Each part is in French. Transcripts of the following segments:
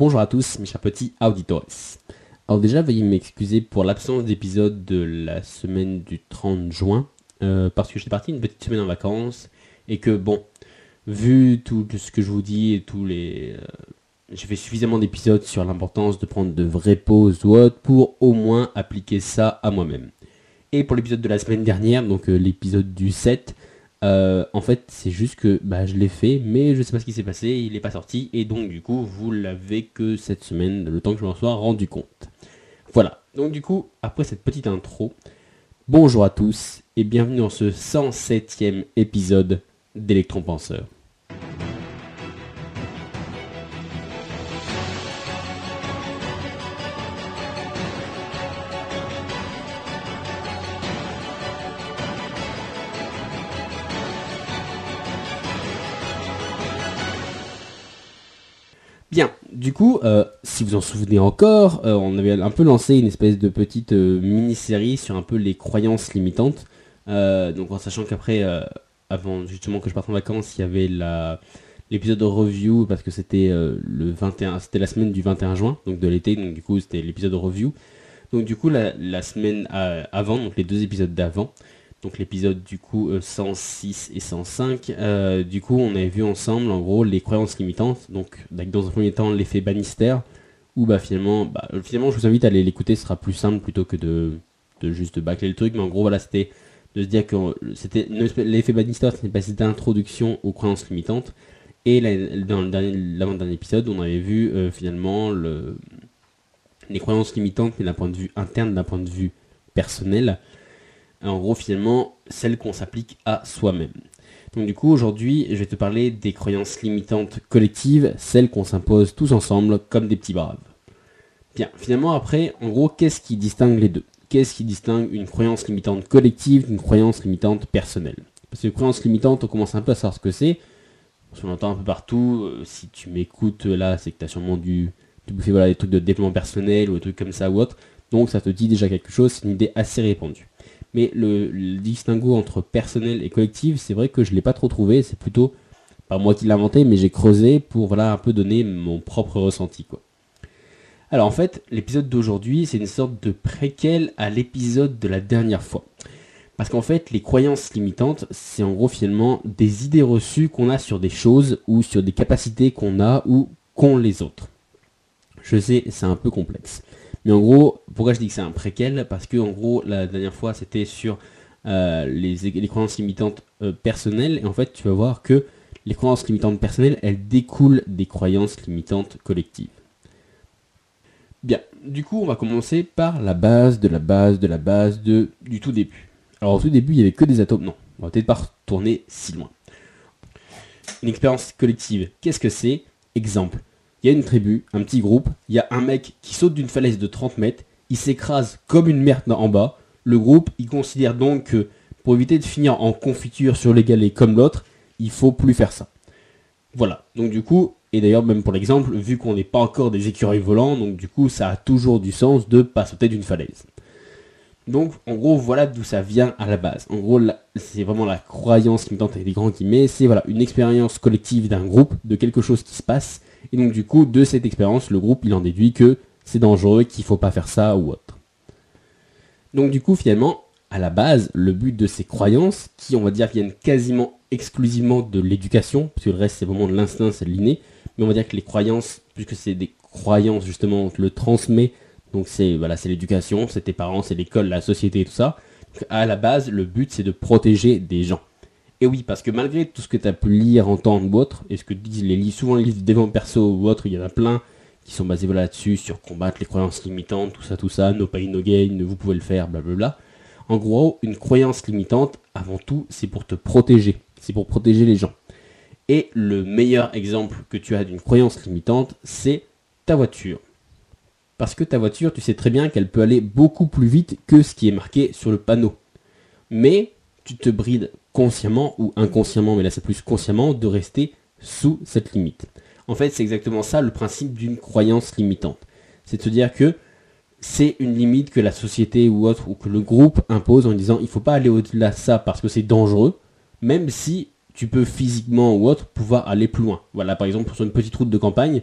Bonjour à tous, mes chers petits auditeurs. Alors déjà, veuillez m'excuser pour l'absence d'épisode de la semaine du 30 juin, euh, parce que j'étais parti une petite semaine en vacances, et que bon, vu tout ce que je vous dis et tous les... euh, j'ai fait suffisamment d'épisodes sur l'importance de prendre de vraies pauses ou autres pour au moins appliquer ça à moi-même. Et pour l'épisode de la semaine dernière, donc euh, l'épisode du 7, euh, en fait, c'est juste que bah, je l'ai fait, mais je sais pas ce qui s'est passé, il n'est pas sorti, et donc du coup, vous l'avez que cette semaine, le temps que je m'en sois rendu compte. Voilà, donc du coup, après cette petite intro, bonjour à tous, et bienvenue dans ce 107e épisode d'Electron Penseur. Bien, du coup, euh, si vous en souvenez encore, euh, on avait un peu lancé une espèce de petite euh, mini-série sur un peu les croyances limitantes. Donc en sachant qu'après, avant justement que je parte en vacances, il y avait l'épisode de review parce que c'était le 21, c'était la semaine du 21 juin, donc de l'été, donc du coup c'était l'épisode de review. Donc du coup la, semaine avant, donc les deux épisodes d'avant, donc l'épisode du coup euh, 106 et 105, euh, du coup on avait vu ensemble en gros les croyances limitantes, donc dans un premier temps l'effet Bannister, où bah finalement, bah, finalement je vous invite à aller l'écouter, ce sera plus simple plutôt que de, de juste bâcler le truc, mais en gros voilà c'était de se dire que euh, c'était l'effet Bannister c'est une espèce d'introduction aux croyances limitantes, et dans l'avant-dernier épisode on avait vu euh, finalement le, les croyances limitantes mais d'un point de vue interne, d'un point de vue personnel, en gros finalement celles qu'on s'applique à soi-même. Donc du coup aujourd'hui je vais te parler des croyances limitantes collectives, celles qu'on s'impose tous ensemble comme des petits braves. Bien, finalement après, en gros, qu'est-ce qui distingue les deux? Qu'est-ce qui distingue une croyance limitante collective d'une croyance limitante personnelle? Parce que croyance limitante, on commence un peu à savoir ce que c'est. On l'entend un peu partout. euh, si tu m'écoutes là, c'est que tu as sûrement dû, dû bouffer voilà, des trucs de développement personnel ou des trucs comme ça ou autre. Donc ça te dit déjà quelque chose, c'est une idée assez répandue. Mais le, distinguo entre personnel et collectif, c'est vrai que je l'ai pas trop trouvé. C'est plutôt pas moi qui l'ai inventé, mais j'ai creusé pour voilà un peu donner mon propre ressenti quoi. Alors en fait, l'épisode d'aujourd'hui, c'est une sorte de préquel à l'épisode de la dernière fois. Parce qu'en fait, les croyances limitantes, c'est en gros finalement des idées reçues qu'on a sur des choses ou sur des capacités qu'on a ou qu'ont les autres. Je sais, c'est un peu complexe. Mais en gros, pourquoi je dis que c'est un préquel? Parce que en gros, la dernière fois, c'était sur euh, les, croyances limitantes euh, personnelles. Et en fait, tu vas voir que les croyances limitantes personnelles, elles découlent des croyances limitantes collectives. Bien, du coup, on va commencer par la base de la base de la base du tout début. Alors, au tout début, il n'y avait que des atomes. Non, on va peut-être pas retourner si loin. Une expérience collective, qu'est-ce que c'est? Exemple, il y a une tribu, un petit groupe, il y a un mec qui saute d'une falaise de 30 mètres, il s'écrase comme une merde en bas. Le groupe, il considère donc que pour éviter de finir en confiture sur les galets comme l'autre, il faut plus faire ça. Voilà, donc du coup, et d'ailleurs même pour l'exemple, vu qu'on n'est pas encore des écureuils volants, donc du coup ça a toujours du sens de pas sauter d'une falaise. Donc en gros voilà d'où ça vient à la base. En gros c'est vraiment la croyance limitante avec des grands guillemets, c'est voilà une expérience collective d'un groupe, de quelque chose qui se passe, et donc du coup de cette expérience le groupe il en déduit que c'est dangereux, qu'il faut pas faire ça ou autre. Donc du coup finalement à la base le but de ces croyances qui on va dire viennent quasiment exclusivement de l'éducation, parce que le reste c'est vraiment de l'instinct, c'est de l'inné, mais on va dire que les croyances, puisque c'est des croyances justement, on te le transmet, donc c'est l'éducation, c'est tes parents, c'est l'école, la société et tout ça. À la base, le but c'est de protéger des gens. Et oui, parce que malgré tout ce que tu as pu lire, entendre ou autre, et ce que disent les livres, souvent les livres développement perso ou autre, il y en a plein qui sont basés là-dessus, sur combattre les croyances limitantes, tout ça, tout ça, no pain, no gain, vous pouvez le faire, blablabla. En gros, une croyance limitante, avant tout, c'est pour te protéger. C'est pour protéger les gens. Et le meilleur exemple que tu as d'une croyance limitante, c'est ta voiture. Parce que ta voiture, tu sais très bien qu'elle peut aller beaucoup plus vite que ce qui est marqué sur le panneau. Mais tu te brides consciemment ou inconsciemment, mais là c'est plus consciemment, de rester sous cette limite. En fait, c'est exactement ça le principe d'une croyance limitante. C'est de se dire que c'est une limite que la société ou autre, ou que le groupe impose en disant il faut pas aller au-delà de ça parce que c'est dangereux, même si tu peux physiquement ou autre pouvoir aller plus loin. Voilà, par exemple, sur une petite route de campagne,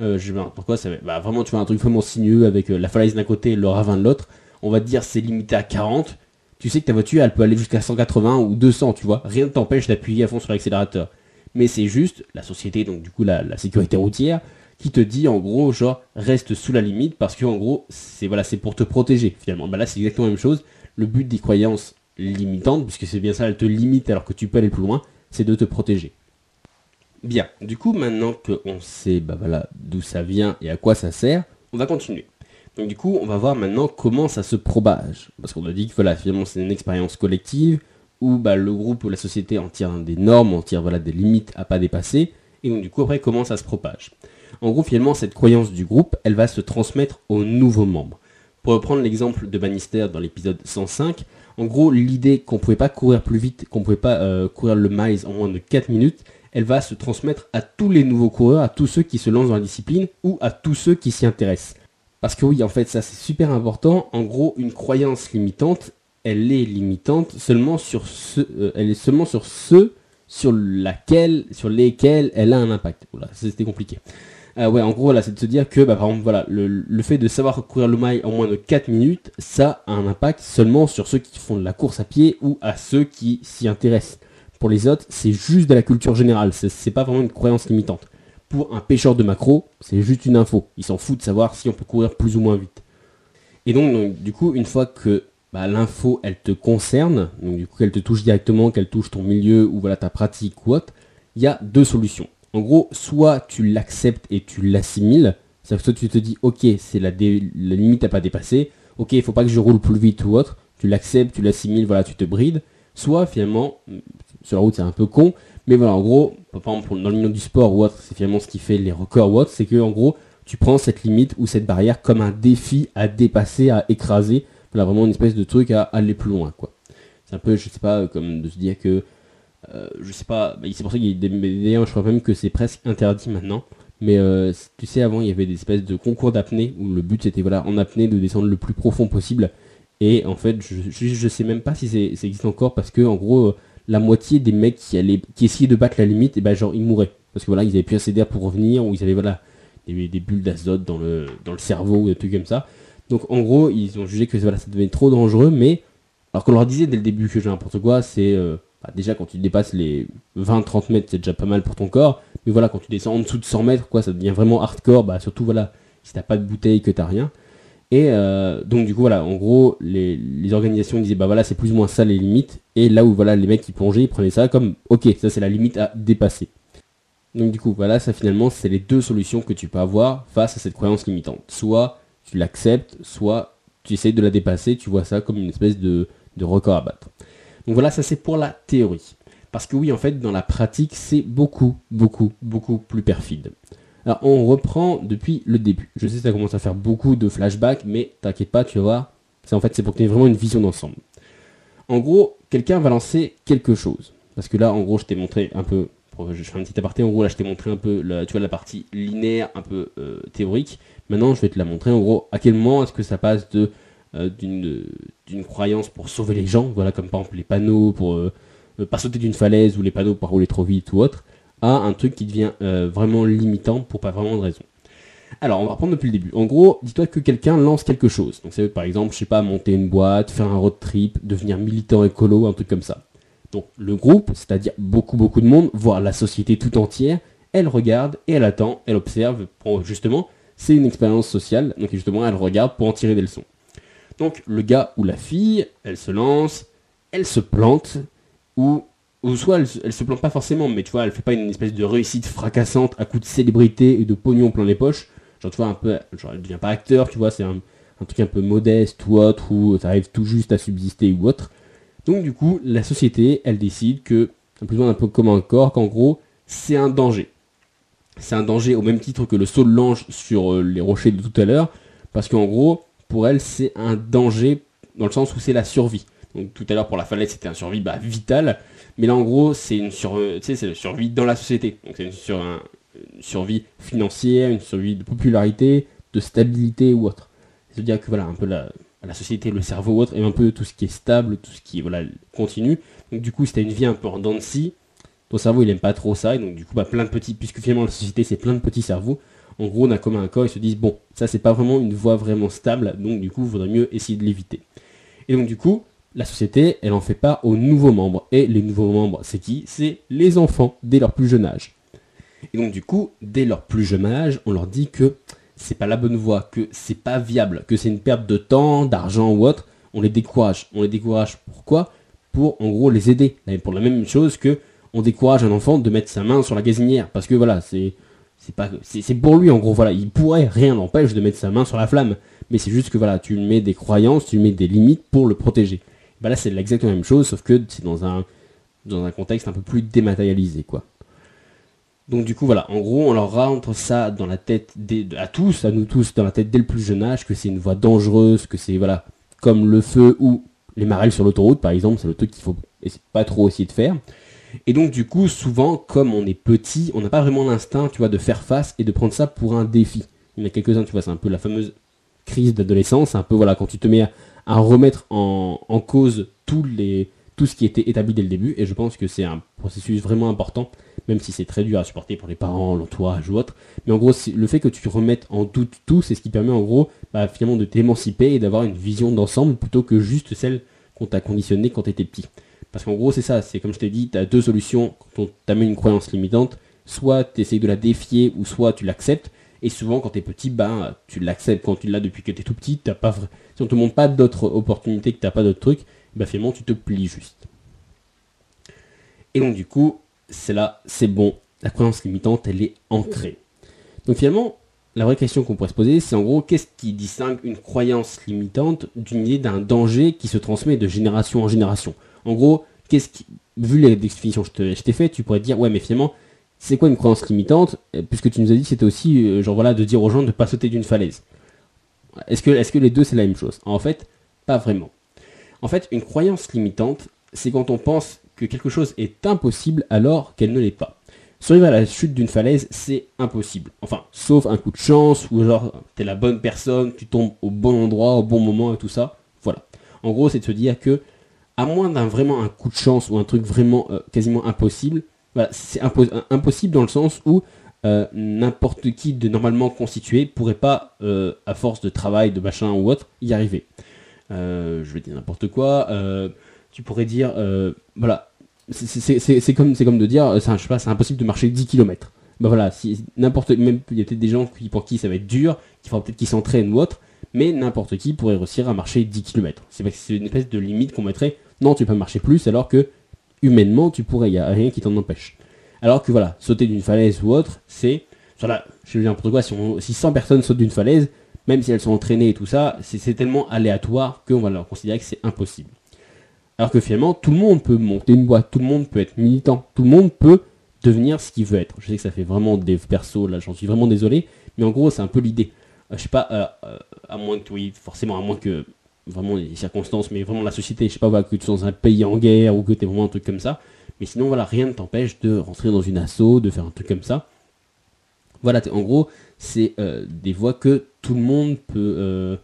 euh, je pourquoi ça bah, vraiment tu vois un truc vraiment sinueux avec euh, la falaise d'un côté et le ravin de l'autre, on va te dire c'est limité à 40, tu sais que ta voiture elle peut aller jusqu'à 180 ou 200, tu vois, rien ne t'empêche d'appuyer à fond sur l'accélérateur. Mais c'est juste la société, donc du coup la, sécurité routière, qui te dit en gros genre reste sous la limite parce que en gros c'est voilà pour te protéger finalement. Bah là c'est exactement la même chose. Le but des croyances limitantes, puisque c'est bien ça, elles te limitent alors que tu peux aller plus loin, c'est de te protéger. Bien, du coup, maintenant qu'on sait bah voilà, d'où ça vient et à quoi ça sert, on va continuer. Donc du coup, on va voir maintenant comment ça se propage. Parce qu'on a dit que voilà, finalement c'est une expérience collective où bah, le groupe ou la société en tire des normes, en tire voilà, des limites à pas dépasser. Et donc du coup, après, comment ça se propage? En gros, finalement, cette croyance du groupe, elle va se transmettre aux nouveaux membres. Pour reprendre l'exemple de Bannister dans l'épisode 105, en gros, l'idée qu'on pouvait pas courir plus vite, qu'on pouvait pas euh, courir le miles en moins de 4 minutes, elle va se transmettre à tous les nouveaux coureurs, à tous ceux qui se lancent dans la discipline ou à tous ceux qui s'y intéressent. Parce que oui, en fait, ça c'est super important. En gros, une croyance limitante, elle est limitante seulement sur ce, euh, sur ceux sur lesquels elle a un impact. Voilà, c'était compliqué. Euh, ouais, en gros, là, c'est de se dire que, bah, par voilà, le, fait de savoir courir le mail en moins de 4 minutes, ça a un impact seulement sur ceux qui font de la course à pied ou à ceux qui s'y intéressent. Pour les autres, c'est juste de la culture générale, c'est pas vraiment une croyance limitante. Pour un pêcheur de macro, c'est juste une info. Il s'en fout de savoir si on peut courir plus ou moins vite. Et donc, du coup, une fois que bah, l'info, elle te concerne, donc du coup, qu'elle te touche directement, qu'elle touche ton milieu ou voilà ta pratique ou autre, il y a deux solutions. En gros, soit tu l'acceptes et tu l'assimiles, c'est-à-dire que soit tu te dis, ok, c'est la, la limite à pas dépasser, ok, il faut pas que je roule plus vite ou autre, tu l'acceptes, tu l'assimiles, voilà, tu te brides, soit finalement, sur la route c'est un peu con, mais voilà, en gros, par exemple dans le milieu du sport ou autre, c'est finalement ce qui fait les records ou autre, c'est que en gros, tu prends cette limite ou cette barrière comme un défi à dépasser, à écraser, voilà, vraiment une espèce de truc à aller plus loin, quoi. C'est un peu, je sais pas, comme de se dire que, euh, je sais pas, bah, c'est pour ça qu'il y a des, d'ailleurs, je crois même que c'est presque interdit maintenant. Mais euh, tu sais, avant, il y avait des espèces de concours d'apnée où le but c'était voilà en apnée de descendre le plus profond possible. Et en fait, je, je, sais même pas si ça existe encore parce que en gros, la moitié des mecs qui allaient, qui essayaient de battre la limite, et ben genre ils mouraient parce que voilà, ils avaient plus assez d'air pour revenir ou ils avaient voilà des, bulles d'azote dans le dans le cerveau ou des trucs comme ça. Donc en gros, ils ont jugé que voilà, ça devenait trop dangereux, mais alors qu'on leur disait dès le début que j'ai n'importe quoi, c'est euh, bah, déjà quand tu dépasses les 20-30 mètres, c'est déjà pas mal pour ton corps. Mais voilà, quand tu descends en dessous de 100 mètres, quoi, ça devient vraiment hardcore. Bah surtout voilà, si t'as pas de bouteille, que t'as rien. Et euh, donc du coup voilà, en gros les, organisations disaient bah voilà c'est plus ou moins ça les limites. Et là où voilà les mecs qui plongeaient, ils prenaient ça comme ok ça c'est la limite à dépasser. Donc du coup voilà ça finalement c'est les deux solutions que tu peux avoir face à cette croyance limitante. Soit tu l'acceptes, soit tu essayes de la dépasser, tu vois ça comme une espèce de, de record à battre. Donc voilà ça c'est pour la théorie. Parce que oui en fait dans la pratique c'est beaucoup beaucoup beaucoup plus perfide. Alors on reprend depuis le début. Je sais que ça commence à faire beaucoup de flashbacks, mais t'inquiète pas, tu vas voir. C'est en fait c'est pour que tu aies vraiment une vision d'ensemble. En gros, quelqu'un va lancer quelque chose. Parce que là, en gros, je t'ai montré un peu. Je fais un petit aparté. En gros, là, je t'ai montré un peu, la, tu vois, la partie linéaire, un peu euh, théorique. Maintenant, je vais te la montrer. En gros, à quel moment est-ce que ça passe de euh, d'une croyance pour sauver les gens, voilà, comme par exemple les panneaux pour euh, pas sauter d'une falaise ou les panneaux pour rouler trop vite ou autre, à un truc qui devient euh, vraiment limitant pour pas vraiment de raison. Alors, on va reprendre depuis le début. En gros, dis-toi que quelqu'un lance quelque chose. Donc, c'est par exemple, je sais pas, monter une boîte, faire un road trip, devenir militant écolo, un truc comme ça. Donc, le groupe, c'est-à-dire beaucoup, beaucoup de monde, voire la société tout entière, elle regarde et elle attend, elle observe. justement, c'est une expérience sociale. Donc, justement, elle regarde pour en tirer des leçons. Donc, le gars ou la fille, elle se lance, elle se plante, ou ou soit elle, se plante pas forcément, mais tu vois, elle fait pas une espèce de réussite fracassante à coup de célébrité et de pognon plein les poches. Genre, tu vois, un peu, genre, elle devient pas acteur, tu vois, c'est un, truc un peu modeste ou autre, ou ça arrive tout juste à subsister ou autre. Donc, du coup, la société, elle décide que, peu un peu comme un corps, qu'en gros, c'est un danger. C'est un danger au même titre que le saut de l'ange sur euh, les rochers de tout à l'heure, parce qu'en gros, pour elle, c'est un danger dans le sens où c'est la survie. Donc tout à l'heure pour la falaise, c'était un survie bah, vital. Mais là, en gros, c'est une sur, c'est la survie dans la société. Donc c'est une, sur, survie financière, une survie de popularité, de stabilité ou autre. C'est-à-dire que voilà, un peu la, société, le cerveau ou autre, et un peu tout ce qui est stable, tout ce qui voilà, continu. Donc du coup, si une vie un peu en dents de ton cerveau il aime pas trop ça, et donc du coup, bah, plein de petits, puisque finalement la société c'est plein de petits cerveaux, en gros d'un commun accord, ils se disent bon, ça c'est pas vraiment une voie vraiment stable, donc du coup, il vaudrait mieux essayer de l'éviter. Et donc du coup, la société, elle en fait pas aux nouveaux membres. Et les nouveaux membres, c'est qui? C'est les enfants, dès leur plus jeune âge. Et donc du coup, dès leur plus jeune âge, on leur dit que c'est pas la bonne voie, que c'est pas viable, que c'est une perte de temps, d'argent ou autre. On les décourage. On les décourage pourquoi? Pour en gros les aider. Pour la même chose que on décourage un enfant de mettre sa main sur la gazinière. Parce que voilà, c'est c'est pas c'est pour lui en gros voilà il pourrait rien n'empêche de mettre sa main sur la flamme mais c'est juste que voilà tu mets des croyances tu mets des limites pour le protéger bah là c'est exactement la même chose sauf que c'est dans un dans un contexte un peu plus dématérialisé quoi. Donc du coup voilà. En gros on leur rentre ça dans la tête à tous à nous tous dans la tête dès le plus jeune âge que c'est une voie dangereuse que c'est voilà comme le feu ou les marelles sur l'autoroute par exemple c'est le truc qu'il faut pas trop essayer de faire. Et donc du coup, souvent, comme on est petit, on n'a pas vraiment l'instinct, tu vois, de faire face et de prendre ça pour un défi. Il y en a quelques-uns, tu vois, c'est un peu la fameuse crise d'adolescence, un peu voilà, quand tu te mets à, remettre en, cause les, tout ce qui était établi dès le début. Et je pense que c'est un processus vraiment important, même si c'est très dur à supporter pour les parents, l'entourage ou autre. Mais en gros, le fait que tu remettes en doute tout, c'est ce qui permet en gros bah, finalement de t'émanciper et d'avoir une vision d'ensemble plutôt que juste celle qu'on t'a conditionné quand tu étais petit. Parce qu'en gros, c'est ça, c'est comme je t'ai dit, tu as deux solutions quand on t'amène une croyance limitante. Soit tu essayes de la défier, ou soit tu l'acceptes. Et souvent, quand tu es petit, ben, tu l'acceptes quand tu l'as depuis que tu es tout petit. As pas Si on te montre pas d'autres opportunités, que tu pas d'autres trucs, ben, finalement, tu te plies juste. Et donc, du coup, c'est là, c'est bon. La croyance limitante, elle est ancrée. Donc, finalement, la vraie question qu'on pourrait se poser, c'est en gros, qu'est-ce qui distingue une croyance limitante d'une idée d'un danger qui se transmet de génération en génération? En gros, qu'est-ce qui, vu les définitions que je t'ai fait, tu pourrais dire, ouais, mais finalement, c'est quoi une croyance limitante? Puisque tu nous as dit que c'était aussi, euh, genre voilà, de dire aux gens de ne pas sauter d'une falaise. Est-ce que, est que les deux c'est la même chose? En fait, pas vraiment. En fait, une croyance limitante, c'est quand on pense que quelque chose est impossible alors qu'elle ne l'est pas. Survivre à la chute d'une falaise, c'est impossible. Enfin, sauf un coup de chance, ou genre, t'es la bonne personne, tu tombes au bon endroit, au bon moment et tout ça. Voilà. En gros, c'est de se dire que à moins d'un vraiment un coup de chance ou un truc vraiment euh, quasiment impossible, c'est impossible dans le sens où euh, n'importe qui de normalement constitué pourrait pas, euh, à force de travail, de machin ou autre, y arriver. je vais dire n'importe quoi. tu pourrais dire, voilà, c'est comme, comme de dire, je sais pas, c'est impossible de marcher 10 km. Bah voilà, n'importe, même il y a peut-être des gens qui, pour qui ça va être dur, qui fera peut-être qu'ils s'entraînent ou autre, mais n'importe qui pourrait réussir à marcher 10 km. C'est une espèce de limite qu'on mettrait non, tu peux marcher plus, alors que humainement, tu pourrais, il n'y a rien qui t'en empêche. Alors que voilà, sauter d'une falaise ou autre, c'est, voilà, je dire n'importe quoi, si, si 100 personnes sautent d'une falaise, même si elles sont entraînées et tout ça, c'est tellement aléatoire qu'on va leur considérer que c'est impossible. Alors que finalement, tout le monde peut monter une boîte, tout le monde peut être militant, tout le monde peut devenir ce qu'il veut être. Je sais que ça fait vraiment des persos, là j'en suis vraiment désolé, mais en gros c'est un peu l'idée. Euh, je sais pas, euh, euh, à moins que, oui, forcément, à moins que vraiment les circonstances, mais vraiment la société, je sais pas, voilà, que tu sois dans un pays en guerre ou que tu es vraiment un truc comme ça. Mais sinon, voilà, rien ne t'empêche de rentrer dans une asso, de faire un truc comme ça. Voilà, en gros, c'est euh, des voies que tout le monde peut euh,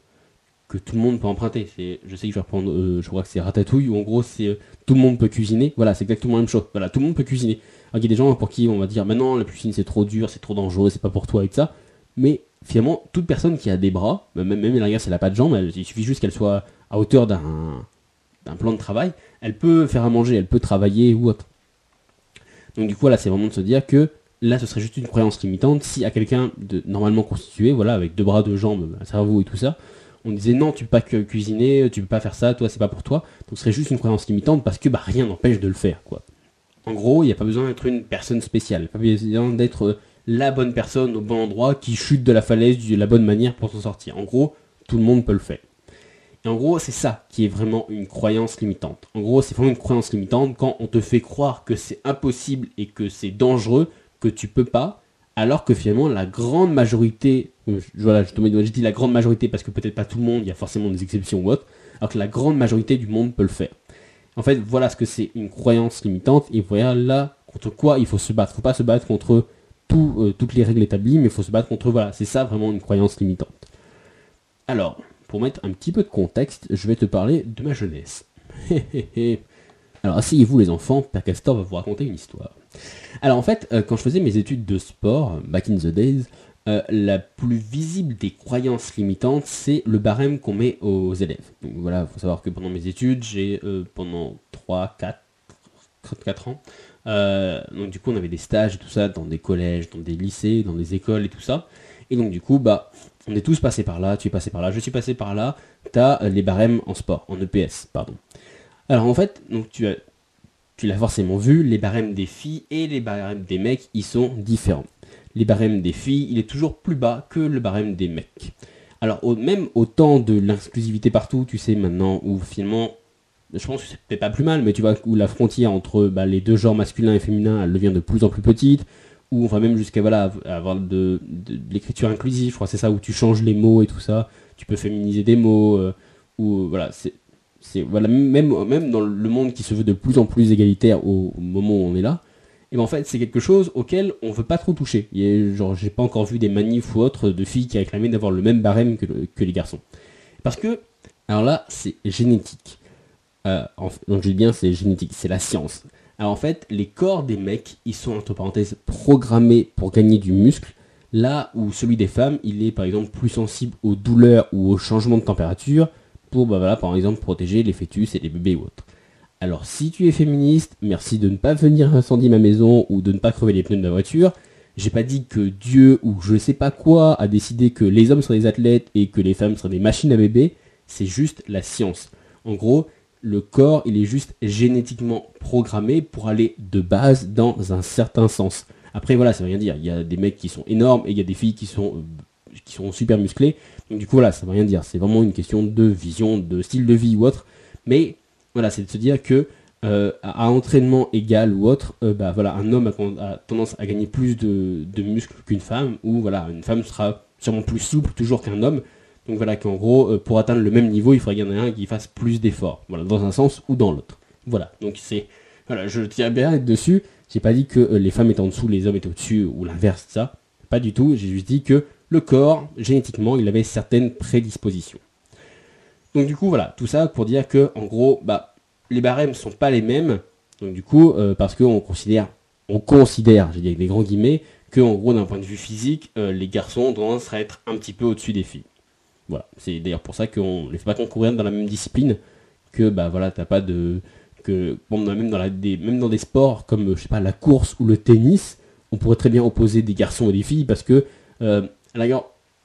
que tout le monde peut emprunter. Je sais que je vais reprendre, euh, je crois que c'est Ratatouille, où en gros c'est tout le monde peut cuisiner. Voilà, c'est exactement la même chose. Voilà, tout le monde peut cuisiner. Alors il y a des gens pour qui on va dire, maintenant la cuisine c'est trop dur, c'est trop dangereux, c'est pas pour toi et tout ça. Mais finalement, toute personne qui a des bras, même, même la si elle n'a pas de jambes, il suffit juste qu'elle soit à hauteur d'un, plan de travail, elle peut faire à manger, elle peut travailler ou autre. Donc du coup, là, c'est vraiment de se dire que là, ce serait juste une croyance limitante. Si à quelqu'un de normalement constitué, voilà, avec deux bras, deux jambes, un cerveau et tout ça, on disait non, tu peux pas cuisiner, tu peux pas faire ça, toi, c'est pas pour toi. Donc ce serait juste une croyance limitante parce que bah, rien n'empêche de le faire, quoi. En gros, il n'y a pas besoin d'être une personne spéciale, pas besoin d'être la bonne personne au bon endroit qui chute de la falaise de la bonne manière pour s'en sortir. En gros, tout le monde peut le faire. Et en gros, c'est ça qui est vraiment une croyance limitante. En gros, c'est vraiment une croyance limitante quand on te fait croire que c'est impossible et que c'est dangereux, que tu peux pas, alors que finalement la grande majorité, euh, voilà, je, je dis la grande majorité parce que peut-être pas tout le monde, il y a forcément des exceptions ou autres, alors que la grande majorité du monde peut le faire. En fait, voilà ce que c'est une croyance limitante et voilà là contre quoi il faut se battre. Il faut pas se battre contre euh, toutes les règles établies, mais il faut se battre contre. Voilà, c'est ça vraiment une croyance limitante. Alors, pour mettre un petit peu de contexte, je vais te parler de ma jeunesse. Alors, asseyez-vous les enfants, Père Castor va vous raconter une histoire. Alors en fait, euh, quand je faisais mes études de sport, back in the days, euh, la plus visible des croyances limitantes, c'est le barème qu'on met aux élèves. Donc voilà, il faut savoir que pendant mes études, j'ai pendant 3, 4, 4 ans, euh, donc du coup on avait des stages et tout ça dans des collèges, dans des lycées, dans des écoles et tout ça. Et donc du coup, bah, on est tous passés par là, tu es passé par là, je suis passé par là, tu as les barèmes en sport, en EPS, pardon. Alors en fait, donc tu as tu l'as forcément vu, les barèmes des filles et les barèmes des mecs, ils sont différents les barèmes des filles, il est toujours plus bas que le barème des mecs. Alors même au temps de l'inclusivité partout, tu sais maintenant, où finalement, je pense que peut-être pas plus mal, mais tu vois, où la frontière entre bah, les deux genres masculin et féminin, elle devient de plus en plus petite, ou enfin même jusqu'à voilà, avoir de, l'écriture inclusive, je crois c'est ça, où tu changes les mots et tout ça, tu peux féminiser des mots, euh, ou voilà, c'est voilà même même dans le monde qui se veut de plus en plus égalitaire au moment où on est là et ben en fait c'est quelque chose auquel on veut pas trop toucher. Genre j'ai pas encore vu des manifs ou autres de filles qui réclamaient d'avoir le même barème que, les garçons. Parce que, alors là c'est génétique. Euh, donc je dis bien c'est génétique, c'est la science. Alors en fait les corps des mecs ils sont entre parenthèses programmés pour gagner du muscle. Là où celui des femmes, il est par exemple plus sensible aux douleurs ou aux changements de température pour, bah voilà, par exemple, protéger les fœtus et les bébés ou autres. Alors si tu es féministe, merci de ne pas venir incendier ma maison ou de ne pas crever les pneus de ma voiture. J'ai pas dit que Dieu ou je sais pas quoi a décidé que les hommes seraient des athlètes et que les femmes seraient des machines à bébé. C'est juste la science. En gros, le corps, il est juste génétiquement programmé pour aller de base dans un certain sens. Après, voilà, ça veut rien dire. Il y a des mecs qui sont énormes et il y a des filles qui sont, euh, qui sont super musclées. Du coup, voilà, ça veut rien dire. C'est vraiment une question de vision, de style de vie ou autre. Mais voilà, c'est de se dire que euh, à entraînement égal ou autre, euh, bah, voilà, un homme a, tendance à gagner plus de, muscles qu'une femme, ou voilà, une femme sera sûrement plus souple toujours qu'un homme. Donc voilà qu'en gros, euh, pour atteindre le même niveau, il faudrait qu'il y en ait un qui fasse plus d'efforts, voilà, dans un sens ou dans l'autre. Voilà, donc c'est, voilà, je tiens bien à être dessus. J'ai pas dit que les femmes étaient en dessous, les hommes étaient au-dessus, ou l'inverse de ça. Pas du tout. J'ai juste dit que le corps, génétiquement, il avait certaines prédispositions. Donc du coup, voilà, tout ça pour dire que, en gros, bah, les barèmes sont pas les mêmes. Donc du coup, euh, parce qu'on considère, on considère, j'ai dit avec des grands guillemets, que en gros, d'un point de vue physique, euh, les garçons ont être un petit peu au-dessus des filles. C'est d'ailleurs pour ça qu'on ne les fait pas concourir dans la même discipline, que bah voilà, t'as pas de que même dans des, même des sports comme je sais la course ou le tennis, on pourrait très bien opposer des garçons et des filles parce que euh,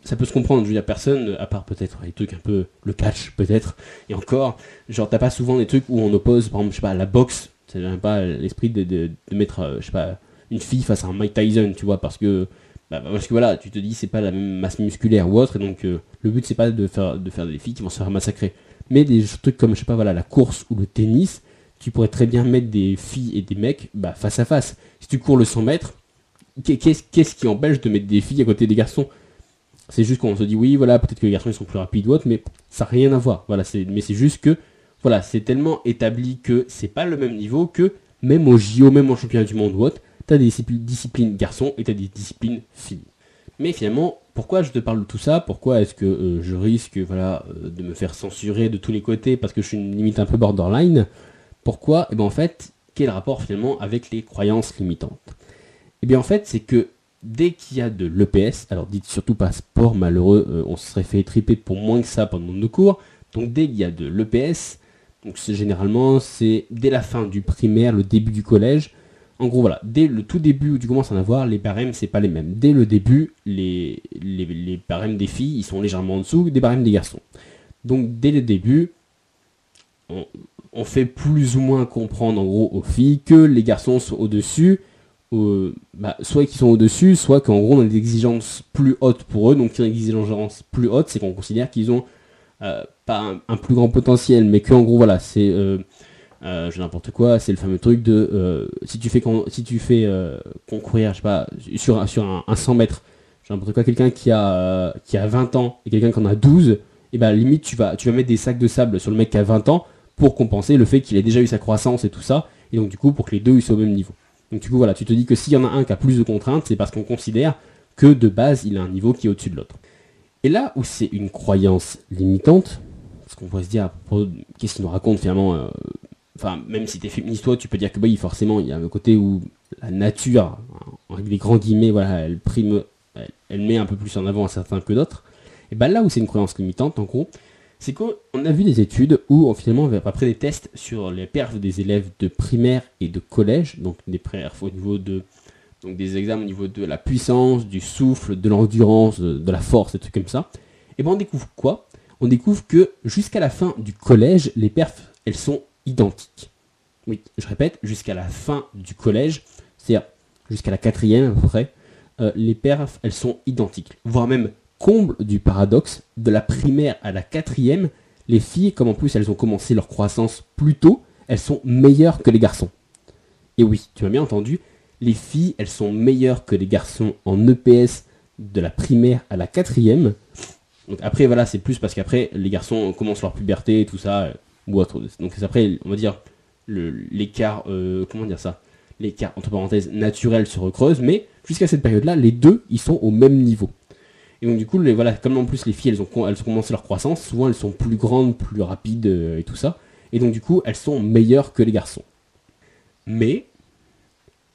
ça peut se comprendre. Je veux dire, personne, à part peut-être les trucs un peu le catch, peut-être. Et encore, genre, t'as pas souvent des trucs où on oppose, par exemple, je pas, la boxe. C'est pas l'esprit de, mettre, euh, une fille face à un Mike Tyson, tu vois, parce que, bah, parce que voilà, tu te dis, c'est pas la même masse musculaire ou autre, et donc euh, le but c'est pas de faire, de faire des filles qui vont se faire massacrer. Mais des trucs comme, je sais pas, voilà, la course ou le tennis, tu pourrais très bien mettre des filles et des mecs bah, face à face. Si tu cours le 100 mètres, qu'est-ce qui empêche de mettre des filles à côté des garçons? C'est juste qu'on se dit oui, voilà, peut-être que les garçons ils sont plus rapides ou autre, mais ça n'a rien à voir. Voilà, mais c'est juste que, voilà, c'est tellement établi que c'est pas le même niveau que même au JO, même en championnat du monde ou autre, t'as des disciplines, garçons et t'as des disciplines filles. Mais finalement, pourquoi je te parle de tout ça? Pourquoi est-ce que euh, je risque, voilà, euh, de me faire censurer de tous les côtés parce que je suis une limite un peu borderline? Pourquoi? Et eh bien en fait, quel rapport finalement avec les croyances limitantes? Et eh bien en fait, c'est que dès qu'il y a de l'EPS, alors dites surtout pas sport, malheureux, euh, on se serait fait triper pour moins que ça pendant nos cours. Donc dès qu'il y a de l'EPS, donc généralement c'est dès la fin du primaire, le début du collège. En gros voilà, dès le tout début où tu commences à en avoir, les barèmes c'est pas les mêmes. Dès le début, les, barèmes des filles, ils sont légèrement en dessous des barèmes des garçons. Donc dès le début, on, fait plus ou moins comprendre en gros aux filles que les garçons sont au-dessus bah, soit qu'ils sont au-dessus, soit qu'en gros on a des exigences plus hautes pour eux. Donc des exigences plus hautes, c'est qu'on considère qu'ils ont euh, pas un, plus grand potentiel, mais qu'en gros voilà, c'est euh, euh, n'importe quoi, c'est le fameux truc de si tu fais si tu fais concourir, je sais pas, sur, un, 100 mètres, n'importe quoi, quelqu'un qui a qui a 20 ans et quelqu'un qui en a 12, et ben limite tu vas tu vas mettre des sacs de sable sur le mec qui a 20 ans pour compenser le fait qu'il ait déjà eu sa croissance et tout ça, et donc du coup pour que les deux soient au même niveau. Donc du coup voilà, tu te dis que s'il y en a un qui a plus de contraintes, c'est parce qu'on considère que de base il a un niveau qui est au-dessus de l'autre. Et là où c'est une croyance limitante, parce qu'on pourrait se dire qu'est-ce qu'il nous raconte finalement, euh, enfin même si t'es féministe toi, tu peux dire que bah, forcément il y a un côté où la nature, avec des grands guillemets, voilà, elle prime elle, met un peu plus en avant certains que d'autres. Et ben là où c'est une croyance limitante, en gros, c'est qu'on a vu des études où finalement, après des tests sur les perfs des élèves de primaire et de collège, donc des perfs au niveau de donc des examens au niveau de la puissance, du souffle, de l'endurance, de, la force, des trucs comme ça, et ben on découvre quoi? On découvre que jusqu'à la fin du collège, les perfs, elles sont identiques. Oui, je répète, jusqu'à la fin du collège, c'est-à-dire jusqu'à la quatrième à euh, les perfs, elles sont identiques. Voire même comble du paradoxe, de la primaire à la quatrième, les filles, comme en plus elles ont commencé leur croissance plus tôt, elles sont meilleures que les garçons. Et oui, tu m'as bien entendu, les filles, elles sont meilleures que les garçons en EPS de la primaire à la quatrième. Donc après, voilà, c'est plus parce qu'après, les garçons commencent leur puberté et tout ça, euh, ou. Donc après, on va dire, l'écart, euh, comment dire ça? L'écart, entre parenthèses, naturel se recreuse, mais jusqu'à cette période-là, les deux, ils sont au même niveau. Et donc du coup, les, voilà, comme en plus les filles, elles ont, commencé leur croissance, souvent elles sont plus grandes, plus rapides euh, et tout ça. Et donc du coup, elles sont meilleures que les garçons. Mais,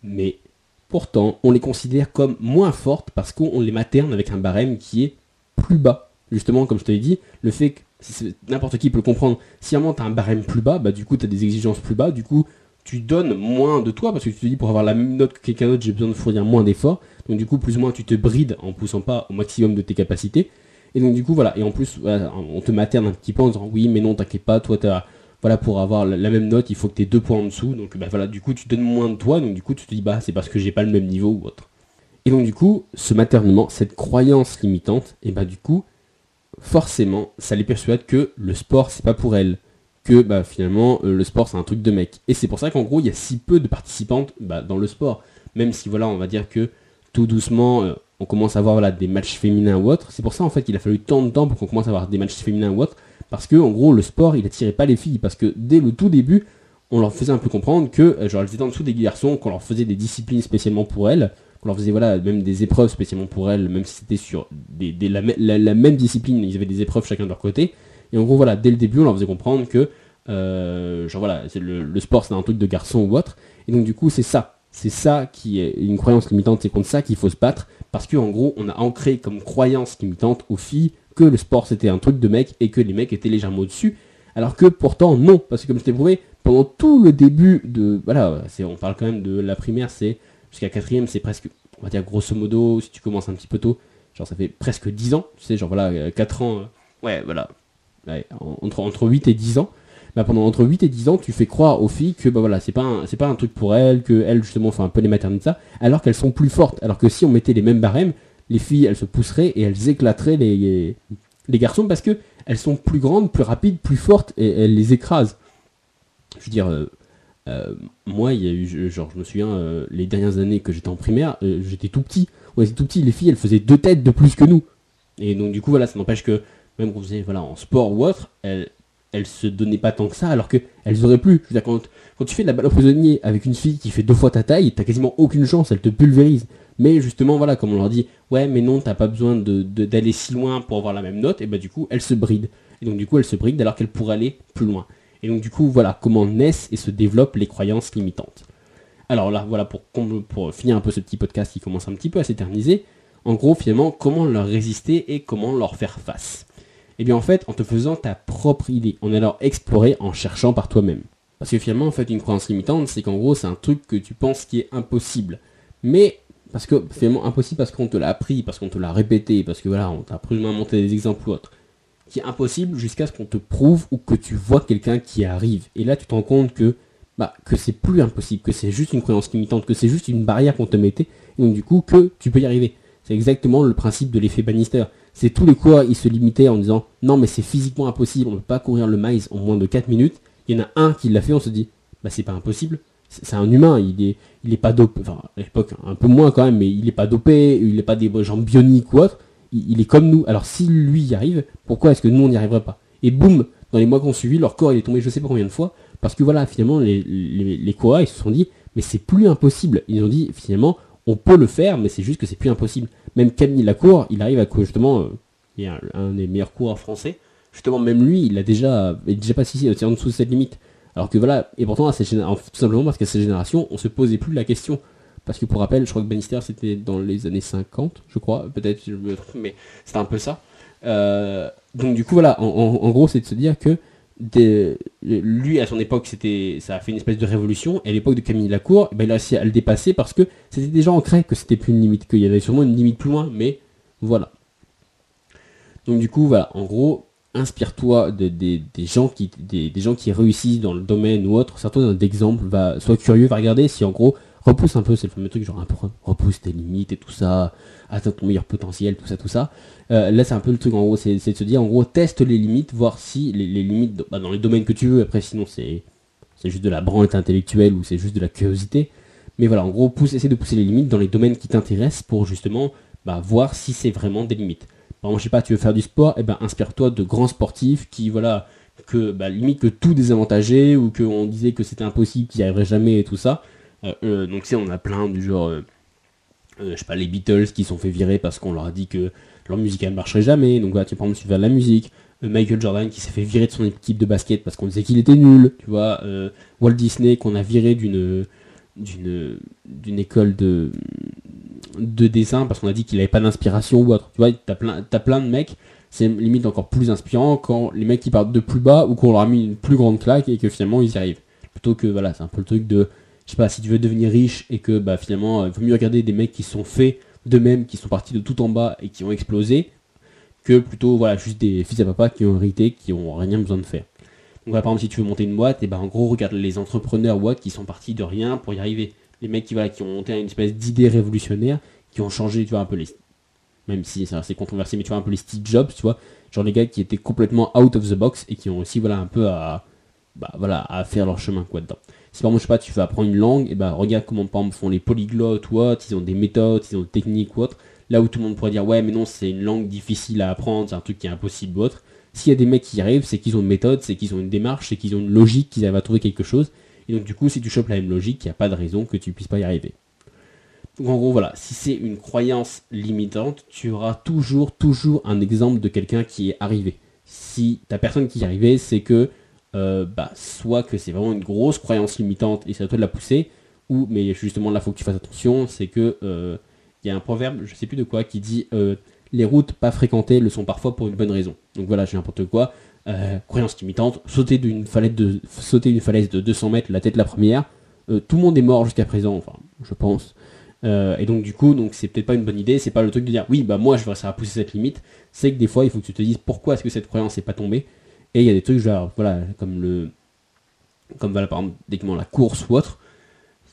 mais, pourtant, on les considère comme moins fortes parce qu'on les materne avec un barème qui est plus bas. Justement, comme je te l'ai dit, le fait que n'importe qui peut le comprendre, si vraiment tu as un barème plus bas, bah du coup tu as des exigences plus bas, du coup tu donnes moins de toi parce que tu te dis pour avoir la même note que quelqu'un d'autre, j'ai besoin de fournir moins d'efforts. Donc du coup, plus ou moins, tu te brides en poussant pas au maximum de tes capacités. Et donc du coup, voilà. Et en plus, on te materne un petit peu en disant oui, mais non, t'inquiète pas, toi, t'as, voilà, pour avoir la, même note, il faut que tu aies deux points en dessous. Donc bah, voilà, du coup, tu donnes moins de toi. Donc du coup, tu te dis bah c'est parce que j'ai pas le même niveau ou autre. Et donc du coup, ce maternement, cette croyance limitante, et bah du coup, forcément, ça les persuade que le sport, c'est pas pour elles que bah, finalement euh, le sport c'est un truc de mec. Et c'est pour ça qu'en gros il y a si peu de participantes bah, dans le sport. Même si voilà on va dire que tout doucement, euh, on commence à avoir des matchs féminins ou autres. C'est pour ça en fait qu'il a fallu tant de temps pour qu'on commence à avoir des matchs féminins ou autres. Parce que en gros, le sport, il attirait pas les filles. Parce que dès le tout début, on leur faisait un peu comprendre que, euh, genre, elles étaient en dessous des garçons, qu'on leur faisait des disciplines spécialement pour elles, qu'on leur faisait voilà, même des épreuves spécialement pour elles, même si c'était sur la, même discipline, ils avaient des épreuves chacun de leur côté. Et en gros, voilà, dès le début, on leur faisait comprendre que, euh, voilà, le, le sport c'est un truc de garçon ou autre. Et donc, du coup, c'est ça c'est ça qui est une croyance limitante, c'est contre ça qu'il faut se battre, parce qu'en gros, on a ancré comme croyance limitante aux filles que le sport c'était un truc de mec et que les mecs étaient légèrement au-dessus, alors que pourtant non, parce que comme je t'ai prouvé, pendant tout le début de, voilà, on parle quand même de la primaire, c'est jusqu'à quatrième, c'est presque, on va dire grosso modo, si tu commences un petit peu tôt, genre ça fait presque 10 ans, tu sais, genre voilà, 4 euh, ans, euh, ouais, voilà, entre, entre 8 et 10 ans, bah, pendant entre 8 et 10 ans, tu fais croire aux filles que bah voilà, c'est pas un, c'est pas un truc pour elles, que elles justement font un peu les maternités ça, alors qu'elles sont plus fortes. Alors que si on mettait les mêmes barèmes, les filles elles se pousseraient et elles éclateraient les, les garçons parce que elles sont plus grandes, plus rapides, plus fortes et elles les écrasent. Je veux dire, euh, euh, moi, il y a eu, genre, je me souviens, euh, les dernières années que j'étais en primaire, j'étais tout petit. On était tout petit, les filles, elles faisaient deux têtes de plus que nous. Et donc, du coup, voilà, ça n'empêche que, même qu'on faisait, voilà, en sport ou autre, elles, elles se donnaient pas tant que ça, alors qu'elles auraient pu. Je veux dire, quand, tu fais de la balle au prisonnier avec une fille qui fait deux fois ta taille, t'as quasiment aucune chance, elle te pulvérise. Mais justement, voilà, comme on leur dit, ouais, mais non, t'as pas besoin d'aller si loin pour avoir la même note, et bah du coup, elles se brident. Et donc du coup, elles se brident alors qu'elles pourraient aller plus loin. Et donc du coup, voilà comment naissent et se développent les croyances limitantes. Alors là, voilà, pour, finir un peu ce petit podcast qui commence un petit peu à s'éterniser, en gros, finalement, comment leur résister et comment leur faire face. Eh bien en fait, en te faisant ta propre idée, en allant explorer, en cherchant par toi-même. Parce que finalement, en fait, une croyance limitante, c'est qu'en gros, c'est un truc que tu penses qui est impossible. Mais, parce que finalement, impossible parce qu'on te l'a appris, parce qu'on te l'a répété, parce que voilà, on t'a ou moins monté des exemples ou autres. Qui est impossible jusqu'à ce qu'on te prouve ou que tu vois quelqu'un qui arrive. Et là, tu te rends compte que, bah, que c'est plus impossible, que c'est juste une croyance limitante, que c'est juste une barrière qu'on te mettait, et donc du coup, que tu peux y arriver. C'est exactement le principe de l'effet Bannister c'est tous les coureurs, ils se limitaient en disant non mais c'est physiquement impossible, on ne peut pas courir le maïs en moins de 4 minutes. Il y en a un qui l'a fait, on se dit bah c'est pas impossible. C'est un humain, il est, il est pas dopé, enfin à l'époque un peu moins quand même, mais il est pas dopé, il n'est pas des jambes bioniques ou autre, il, est comme nous. Alors si lui y arrive, pourquoi est-ce que nous on n'y arriverait pas? Et boum, dans les mois qu'on suivi, leur corps il est tombé je sais pas combien de fois, parce que voilà, finalement les, les, ils se sont dit mais c'est plus impossible. Ils ont dit finalement on peut le faire, mais c'est juste que c'est plus impossible. Même Camille Lacour, il arrive à quoi justement, euh, il est un, des meilleurs coureurs français. Justement, même lui, il a déjà, il est déjà passé en dessous de cette limite. Alors que voilà, et pourtant, à tout simplement parce qu'à cette génération, on se posait plus la question. Parce que pour rappel, je crois que Bannister c'était dans les années 50, je crois, peut-être mais c'était un peu ça. Euh, donc du coup voilà, en, gros c'est de se dire que lui à son époque c'était ça a fait une espèce de révolution et à l'époque de Camille Lacour ben, il a réussi à le dépasser parce que c'était déjà ancré que c'était plus une limite qu'il y avait sûrement une limite plus loin mais voilà donc du coup voilà en gros inspire-toi de, des gens qui des, gens qui réussissent dans le domaine ou autre certains d'exemples va sois curieux va regarder si en gros repousse un peu, c'est le fameux truc genre un peu repousse tes limites et tout ça, atteins ton meilleur potentiel, tout ça, tout ça. Euh, là, c'est un peu le truc en gros, c'est de se dire en gros, teste les limites, voir si les, limites bah, dans les domaines que tu veux. Après, sinon, c'est juste de la branlette intellectuelle ou c'est juste de la curiosité. Mais voilà, en gros, pousse, essaie de pousser les limites dans les domaines qui t'intéressent pour justement bah, voir si c'est vraiment des limites. Par exemple, je sais pas, tu veux faire du sport, et eh ben inspire-toi de grands sportifs qui, voilà, que bah, limite que tout désavantagé ou qu'on disait que c'était impossible, qu'ils n'y arriveraient jamais et tout ça. Euh, euh, donc, tu on a plein du genre, euh, je sais pas, les Beatles qui sont fait virer parce qu'on leur a dit que leur musique elle marcherait jamais. Donc, voilà, tu prends tu vas de la musique. Michael Jordan qui s'est fait virer de son équipe de basket parce qu'on disait qu'il était nul, tu vois. Walt Disney qu'on a viré d'une d'une d'une école de de dessin parce qu'on a dit qu'il avait pas d'inspiration ou autre. Tu vois, t'as plein t'as plein de mecs. C'est limite encore plus inspirant quand les mecs qui partent de plus bas ou qu'on leur a mis une plus grande claque et que finalement ils y arrivent. Plutôt que voilà, c'est un peu le truc de pas, si tu veux devenir riche et que bah, finalement, il vaut mieux regarder des mecs qui sont faits d'eux-mêmes, qui sont partis de tout en bas et qui ont explosé, que plutôt voilà, juste des fils à papa qui ont hérité, qui ont rien besoin de faire. Donc par exemple, si tu veux monter une boîte, et ben en gros, regarde les entrepreneurs boîtes qui sont partis de rien pour y arriver. Les mecs qui, voilà, qui ont monté une espèce d'idée révolutionnaire, qui ont changé, tu vois, un peu les. Même si c'est controversé, mais tu vois, un peu les Steve Jobs, tu vois. Genre les gars qui étaient complètement out of the box et qui ont aussi, voilà, un peu à. Bah voilà, à faire leur chemin, quoi, dedans. Si par exemple, je sais pas, tu veux apprendre une langue, et ben regarde comment par exemple font les polyglottes ou autres, ils ont des méthodes, ils ont des techniques ou autre. Là où tout le monde pourrait dire ouais mais non c'est une langue difficile à apprendre, c'est un truc qui est impossible ou autre. S'il y a des mecs qui y arrivent, c'est qu'ils ont une méthode, c'est qu'ils ont une démarche, c'est qu'ils ont une logique, qu'ils arrivent à trouver quelque chose. Et donc du coup si tu chopes la même logique, il n'y a pas de raison que tu puisses pas y arriver. Donc en gros voilà, si c'est une croyance limitante, tu auras toujours, toujours un exemple de quelqu'un qui est arrivé. Si ta personne qui est arrivée, c'est que euh, bah, soit que c'est vraiment une grosse croyance limitante et c'est à toi de la pousser, ou, mais justement là, faut que tu fasses attention, c'est que euh, il y a un proverbe, je sais plus de quoi, qui dit euh, les routes pas fréquentées le sont parfois pour une bonne raison. Donc voilà, j'ai n'importe quoi. croyance limitante, sauter d'une falaise de sauter d'une falaise de 200 mètres, la tête la première. tout le monde est mort jusqu'à présent, enfin, je pense. et donc du coup, donc c'est peut-être pas une bonne idée. C'est pas le truc de dire oui, bah moi je vais ça à pousser cette limite. C'est que des fois, il faut que tu te dises pourquoi est-ce que cette croyance n'est pas tombée et il y a des trucs genre, voilà, comme le. Comme voilà, par exemple, la course ou autre.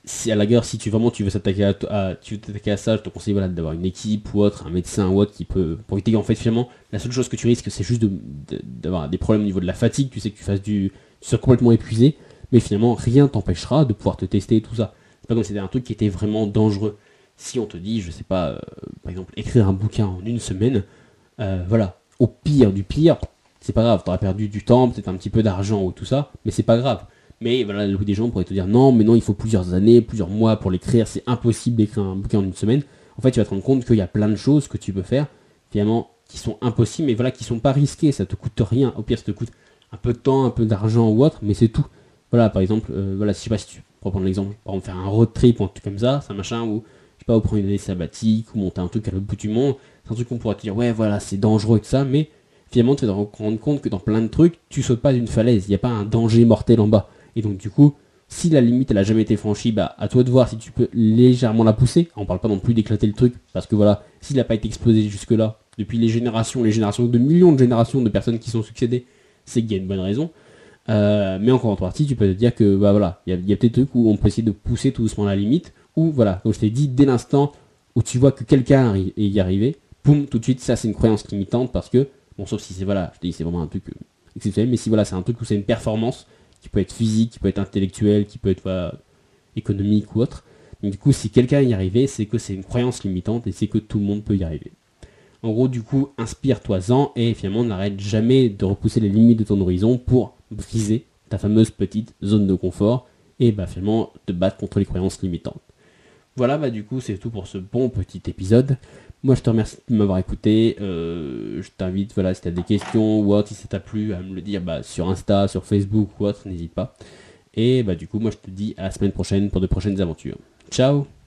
Si à la guerre, si tu vraiment tu veux s'attaquer à, tu veux t'attaquer à ça, je te conseille voilà, d'avoir une équipe ou autre, un médecin ou autre qui peut. Pour éviter qu'en fait, finalement, la seule chose que tu risques, c'est juste d'avoir des problèmes au niveau de la fatigue. Tu sais que tu fasses du. Tu sois complètement épuisé. Mais finalement, rien t'empêchera de pouvoir te tester et tout ça. C'est pas comme si c'était un truc qui était vraiment dangereux. Si on te dit, je sais pas, euh, par exemple, écrire un bouquin en une semaine, euh, voilà, au pire du pire, c'est pas grave, t'auras perdu du temps, peut-être un petit peu d'argent ou tout ça, mais c'est pas grave. Mais voilà, des gens pourraient te dire non, mais non, il faut plusieurs années, plusieurs mois pour l'écrire, c'est impossible d'écrire un bouquin en une semaine. En fait, tu vas te rendre compte qu'il y a plein de choses que tu peux faire, finalement, qui sont impossibles, mais voilà, qui sont pas risquées, ça te coûte rien. Au pire, ça te coûte un peu de temps, un peu d'argent ou autre, mais c'est tout. Voilà, par exemple, euh, voilà, je sais pas si tu pour prendre l'exemple, par exemple, faire un road trip ou un truc comme ça, ça machin, ou je sais pas, ou prendre une année sabbatique, ou monter un truc à l'autre bout du monde, c'est un truc qu'on pourrait te dire, ouais, voilà, c'est dangereux et tout ça, mais finalement tu vas te rendre compte que dans plein de trucs, tu sautes pas d'une falaise, il n'y a pas un danger mortel en bas. Et donc du coup, si la limite elle a jamais été franchie, bah à toi de voir si tu peux légèrement la pousser. On parle pas non plus d'éclater le truc, parce que voilà, s'il n'a pas été explosé jusque là, depuis les générations, les générations de millions de générations de personnes qui sont succédées, c'est qu'il y a une bonne raison. Euh, mais encore en partie, tu peux te dire que bah voilà, il y a, y a peut-être des trucs où on peut essayer de pousser tout doucement la limite, ou voilà, comme je t'ai dit, dès l'instant où tu vois que quelqu'un est y arrivé, boum, tout de suite, ça c'est une croyance limitante parce que Bon, sauf si c'est voilà, je dis c'est vraiment un truc euh, exceptionnel, mais si voilà, c'est un truc où c'est une performance qui peut être physique, qui peut être intellectuelle, qui peut être économique ou autre. Du coup, si quelqu'un y arrivé, c'est que c'est une croyance limitante et c'est que tout le monde peut y arriver. En gros, du coup, inspire-toi-en et finalement n'arrête jamais de repousser les limites de ton horizon pour briser ta fameuse petite zone de confort et bah finalement te battre contre les croyances limitantes. Voilà, bah du coup, c'est tout pour ce bon petit épisode. Moi, je te remercie de m'avoir écouté. Euh, je t'invite, voilà, si tu as des questions ou autre, si ça t'a plu, à me le dire bah, sur Insta, sur Facebook ou autre, n'hésite pas. Et bah, du coup, moi, je te dis à la semaine prochaine pour de prochaines aventures. Ciao